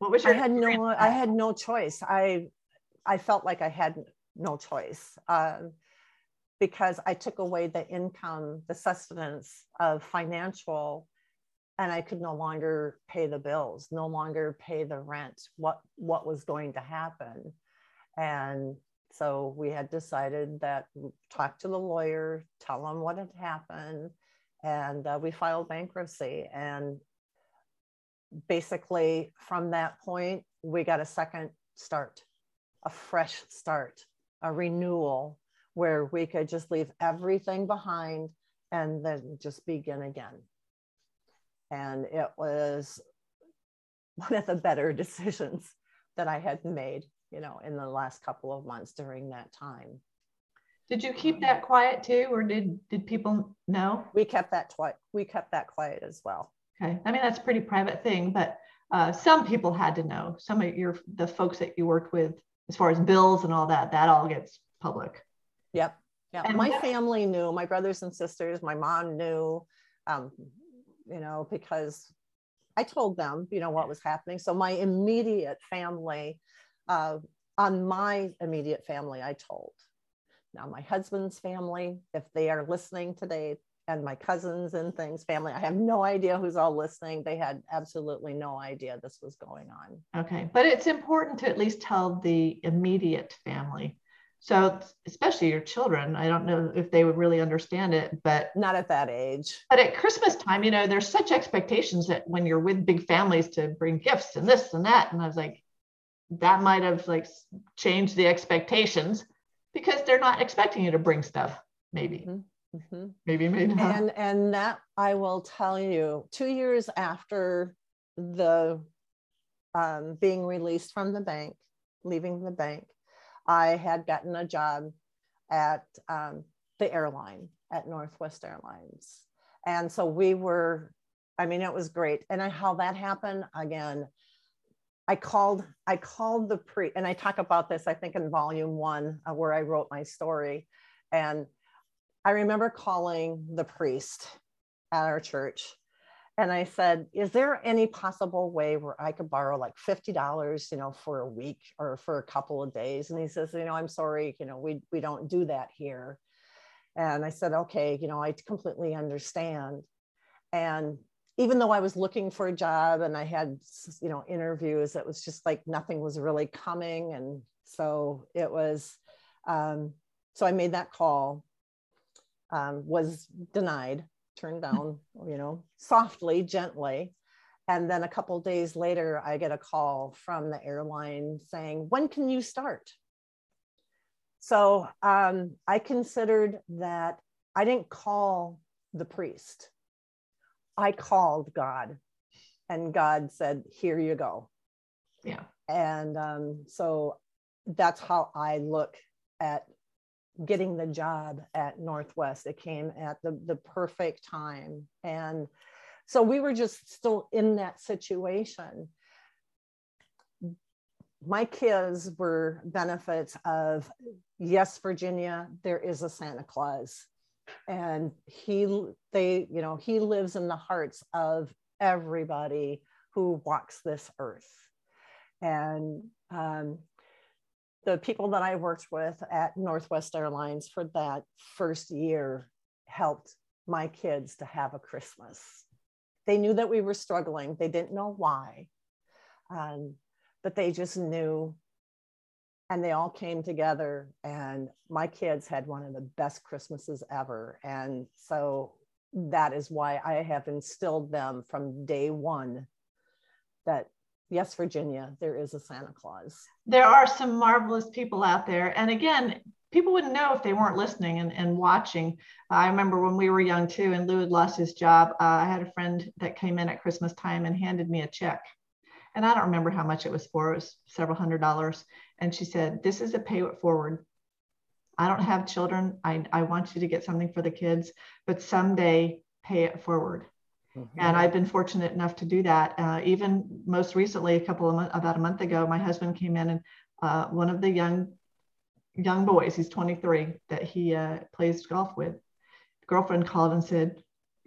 What was your? I had no. I had no choice. I, I felt like I had no choice um, because I took away the income, the sustenance of financial, and I could no longer pay the bills, no longer pay the rent. What what was going to happen? And so we had decided that talk to the lawyer, tell them what had happened, and uh, we filed bankruptcy. And basically, from that point, we got a second start, a fresh start, a renewal where we could just leave everything behind and then just begin again. And it was one of the better decisions that I had made you know, in the last couple of months during that time. Did you keep um, that quiet too, or did did people know? We kept that quiet. We kept that quiet as well. Okay, I mean that's a pretty private thing, but uh, some people had to know. Some of your the folks that you worked with, as far as bills and all that, that all gets public. Yep. Yeah. And my family knew. My brothers and sisters. My mom knew. Um, you know, because I told them, you know, what was happening. So my immediate family uh, on my immediate family, I told. Now, my husband's family, if they are listening today, and my cousins and things, family, I have no idea who's all listening. They had absolutely no idea this was going on. Okay. But it's important to at least tell the immediate family. So, especially your children, I don't know if they would really understand it, but not at that age. But at Christmas time, you know, there's such expectations that when you're with big families to bring gifts and this and that. And I was like, that might have like changed the expectations because they're not expecting you to bring stuff maybe mm-hmm. Mm-hmm. maybe maybe not. and and that i will tell you two years after the um, being released from the bank leaving the bank i had gotten a job at um, the airline at northwest airlines and so we were i mean it was great and I, how that happened again I called I called the pre and I talk about this I think in volume one uh, where I wrote my story and I remember calling the priest at our church and I said is there any possible way where I could borrow like $50 you know for a week or for a couple of days? And he says you know I'm sorry you know we we don't do that here. And I said okay you know I completely understand. And even though I was looking for a job and I had, you know, interviews, it was just like nothing was really coming. And so it was, um, so I made that call, um, was denied, turned down, you know, softly, gently. And then a couple days later, I get a call from the airline saying, when can you start? So um, I considered that I didn't call the priest. I called God and God said, Here you go. Yeah. And um, so that's how I look at getting the job at Northwest. It came at the, the perfect time. And so we were just still in that situation. My kids were benefits of yes, Virginia, there is a Santa Claus and he they you know he lives in the hearts of everybody who walks this earth and um, the people that i worked with at northwest airlines for that first year helped my kids to have a christmas. They knew that we were struggling. They didn't know why Um, but they just knew and they all came together and my kids had one of the best christmases ever. And so that is why i have instilled them from day one that yes virginia there is a santa claus there are some marvelous people out there and again people wouldn't know if they weren't listening and, and watching i remember when we were young too and lou had lost his job uh, i had a friend that came in at christmas time and handed me a check and I don't remember how much it was for. It was several hundred dollars. And she said, This is a pay it forward. I don't have children. I, I want you to get something for the kids, but someday pay it forward. Mm-hmm. And I've been fortunate enough to do that. Uh, even most recently, a couple of months, about a month ago, my husband came in and uh, one of the young young boys, he's 23, that he uh, plays golf with, girlfriend called and said,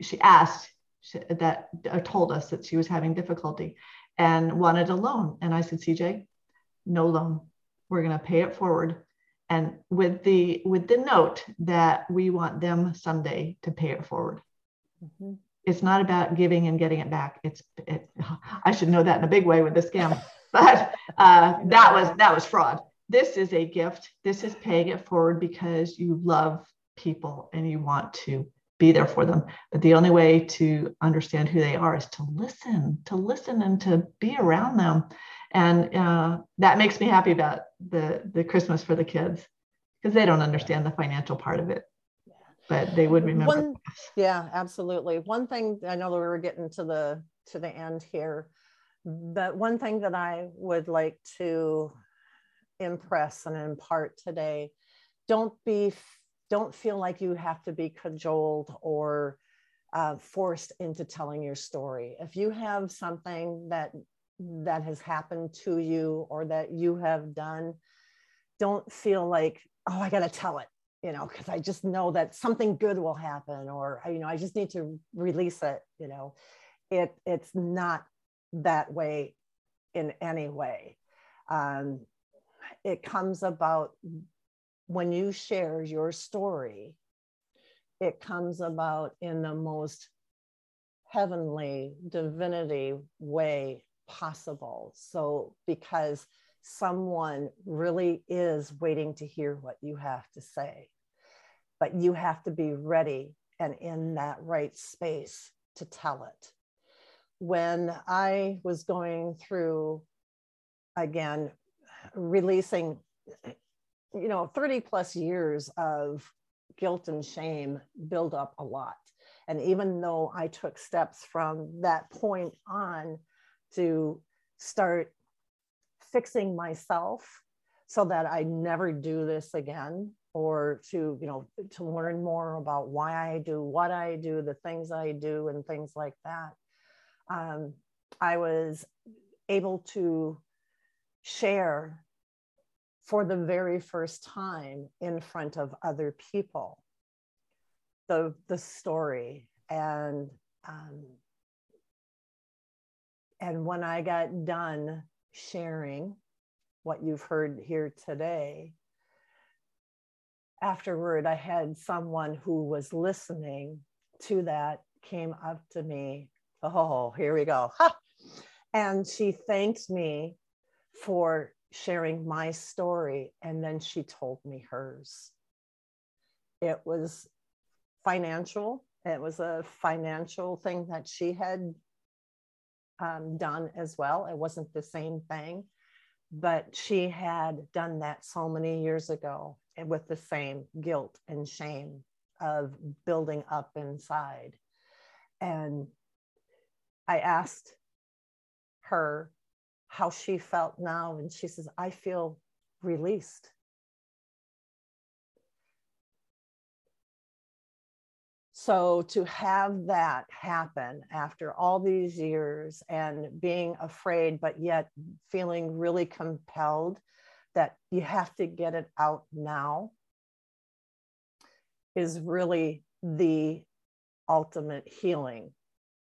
she asked she, that uh, told us that she was having difficulty and wanted a loan. And I said, CJ, no loan. We're going to pay it forward. And with the with the note that we want them someday to pay it forward. Mm-hmm. It's not about giving and getting it back. It's it, I should know that in a big way with this scam, but uh, that was that was fraud. This is a gift. This is paying it forward because you love people and you want to be there for them. But the only way to understand who they are is to listen, to listen and to be around them. And uh, that makes me happy about the, the Christmas for the kids because they don't understand the financial part of it. But they would remember. One, yeah, absolutely. One thing I know that we were getting to the to the end here, but one thing that I would like to impress and impart today, don't be don't feel like you have to be cajoled or uh, forced into telling your story. If you have something that that has happened to you or that you have done, don't feel like, oh, I got to tell it, you know, because I just know that something good will happen, or you know, I just need to release it. You know, it it's not that way in any way. Um, it comes about when you share your story, it comes about in the most heavenly divinity way possible. So, because someone really is waiting to hear what you have to say, but you have to be ready and in that right space to tell it. When I was going through, again, releasing you know 30 plus years of guilt and shame build up a lot and even though i took steps from that point on to start fixing myself so that i never do this again or to you know to learn more about why i do what i do the things i do and things like that um, i was able to share for the very first time in front of other people the the story. And um, and when i got done sharing what you've heard here today afterward i had someone who was listening to that came up to me. Oh here we go. Ha! and she thanked me for sharing my story and then she told me hers. It was financial. It was a financial thing that she had um, done as well. It wasn't the same thing but she had done that so many years ago and with the same guilt and shame of building up inside and i asked her how she felt now. And she says, I feel released. So to have that happen after all these years and being afraid, but yet feeling really compelled that you have to get it out now is really the ultimate healing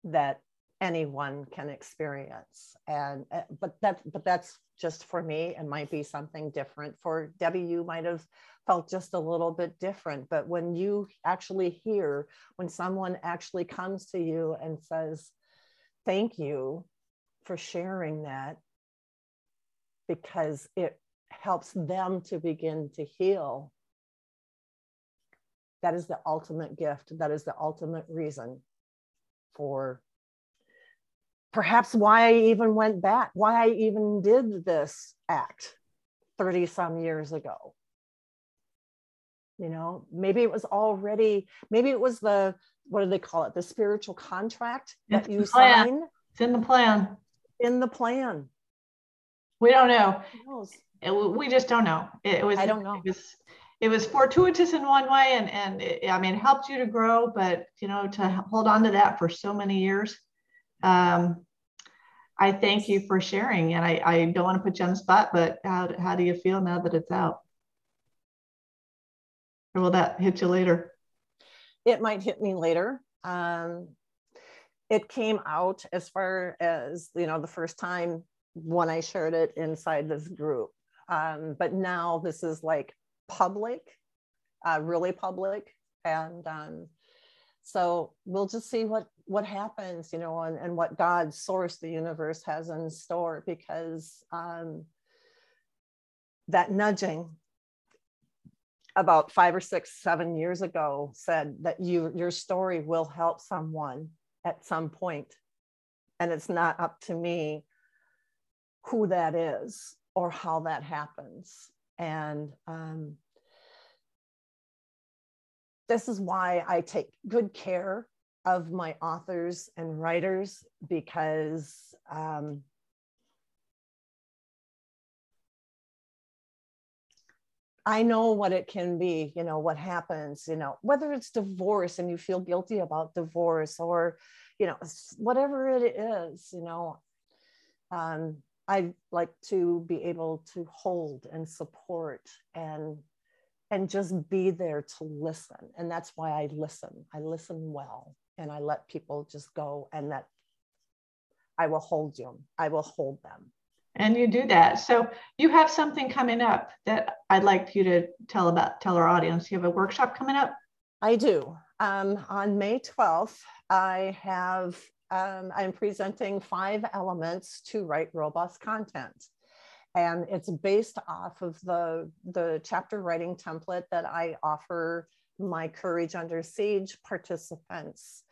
that anyone can experience. And uh, but that but that's just for me. And might be something different for debbie. You might have felt just a little bit different. But when you actually hear when someone actually comes to you and says thank you for sharing that because it helps them to begin to heal. That is the ultimate gift. That is the ultimate reason for perhaps why I even went back, why I even did this act 30 some years ago. You know, maybe it was already, maybe it was the, what do they call it? The spiritual contract It's that you sign It's in the plan. in the plan. We don't know. It, we just don't know. It, it was. I don't know. It was. It was fortuitous in one way, and and it, I mean, it helped you to grow. But you know, to hold on to that for so many years, um, I thank you for sharing. And I, I don't want to put you on the spot, but how how do you feel now that it's out? Or will that hit you later? it might hit me later. Um, it came out as far as you know the first time when I shared it inside this group, um, but now this is like public, uh, really public, and um, so we'll just see what what happens, you know, and, and what God's source, the universe, has in store because um, that nudging about five or six, seven years ago said that you your story will help someone at some. And it's not up to me who that is or how that happens. And um, this is why I take good care of my authors and writers because um, I know what it can be, you know, what happens, you know, whether it's divorce and you feel guilty about divorce or, you know, whatever it is, you know, um, I like to be able to hold and support and and just be there to listen. And that's why I listen. I listen well and I let people just go and that I will hold you. I will hold them. And you do that. So you have something coming up that I'd like you to tell about. Tell our audience. You have a workshop coming up. I do. Um, on May 12th, I have, um, I'm presenting five elements to write robust content. And it's based off of the, the chapter writing template that I offer my Courage Under Siege participants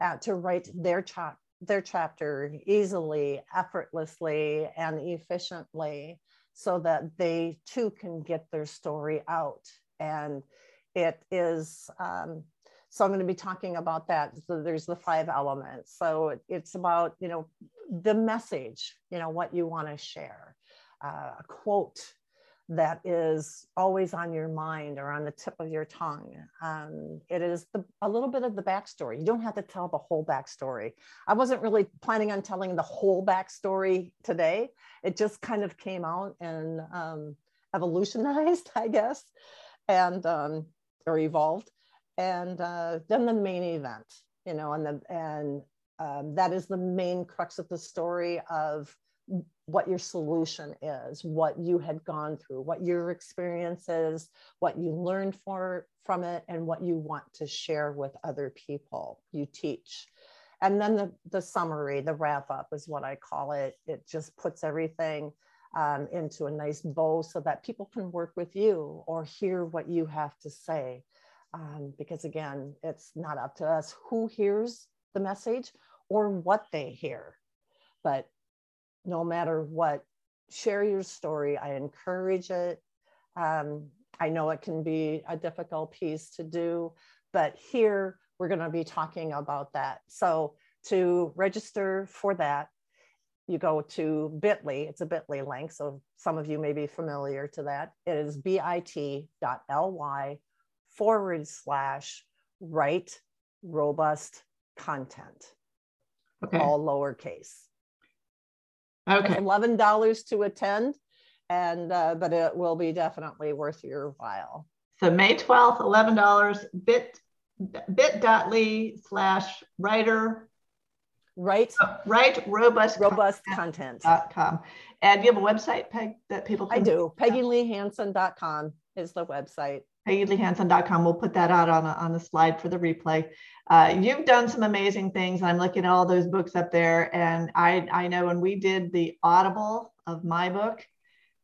uh, to write their, cha- their chapter easily, effortlessly, and efficiently so that they too can get their story out. And it is um, so i'm going to be talking about that so there's the five elements. So it's about you know the message you know what you want to share. Uh, a quote that is always on your mind or on the tip of your tongue. Um, it is the, a little bit of the backstory. You don't have to tell the whole backstory. I wasn't really planning on telling the whole backstory today. It just kind of came out and um, evolutionized i guess and um, or evolved and uh, then the main event you know and the and um, that is the main crux of the story of what your solution is what you had gone through what your experience is what you learned for from it and what you want to share with other people you teach. And then the, the summary the wrap up is what i call it. It just puts everything um, into a nice bow so that people can work with you or hear what you have to say um, because again it's not up to us who hears the message or what they hear. But no matter what share your story. I encourage it. Um, i know it can be a difficult piece to do but here we're going to be talking about that. So to register for that you go to bit.ly. It's a bit.ly link so some of you may be familiar to that. It is bit.ly forward slash write robust content Okay. all lowercase Okay. eleven dollars to attend, and uh, but it will be definitely worth your while. So May 12th, $11, bit bit.ly slash writer, Right, write robust robust content. com. And you have a website, Peg, that people can I do. PeggyLeeHanson.com is the website. PeggyLeeHanson.com. We'll put that out on, a- on the slide for the replay. Uh, you've done some amazing things. I'm looking at all those books up there. And I, I know when we did the Audible of my book,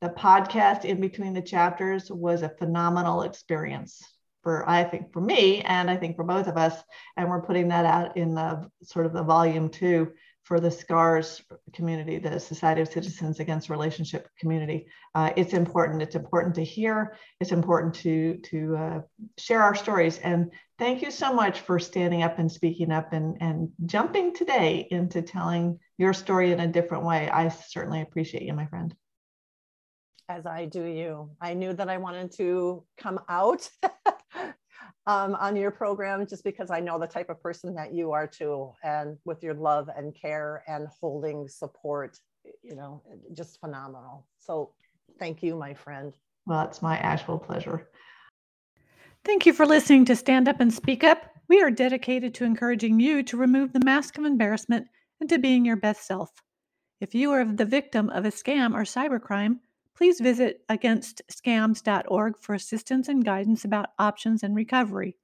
The podcast in between the chapters was a phenomenal experience for I think for me and I think for both of us. And we're putting that out in the sort of the volume two for the SCARS community, the Society of Citizens Against Relationship community. Uh, it's important. It's important to hear. It's important to to uh, share our stories. And thank you so much for standing up and speaking up and and jumping today into telling your story in a different way. I certainly appreciate you, my friend as I do you. I knew that I wanted to come out um, on your program just because I know the type of person that you are too, and with your love and care and holding support, you know, just phenomenal. So thank you, my friend. Well, it's my actual pleasure. Thank you for listening to Stand Up and Speak Up. We are dedicated to encouraging you to remove the mask of embarrassment and to being your best self. If you are the victim of a scam or cybercrime, please visit againstscams.org for assistance and guidance about options and recovery.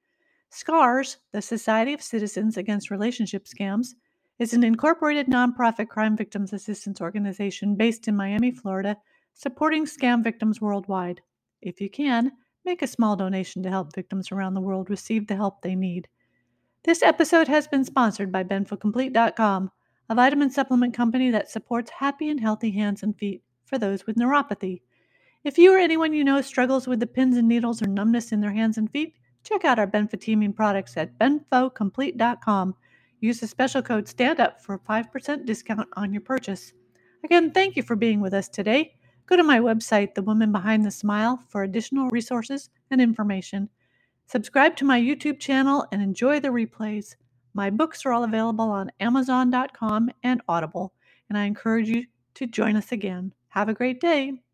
SCARS, the Society of Citizens Against Relationship Scams, is an incorporated nonprofit crime victims assistance organization based in Miami, Florida, supporting scam victims worldwide. If you can, make a small donation to help victims around the world receive the help they need. This episode has been sponsored by BenfoComplete.com, a vitamin supplement company that supports happy and healthy hands and feet for those with neuropathy. If you or anyone you know struggles with the pins and needles or numbness in their hands and feet, check out our benfotiamine products at benfocomplete.com. Use the special code STANDUP for a 5% discount on your purchase. Again, thank you for being with us today. Go to my website, The Woman Behind the Smile, for additional resources and information. Subscribe to my YouTube channel and enjoy the replays. My books are all available on Amazon.com and Audible, and I encourage you to join us again. Have a great day.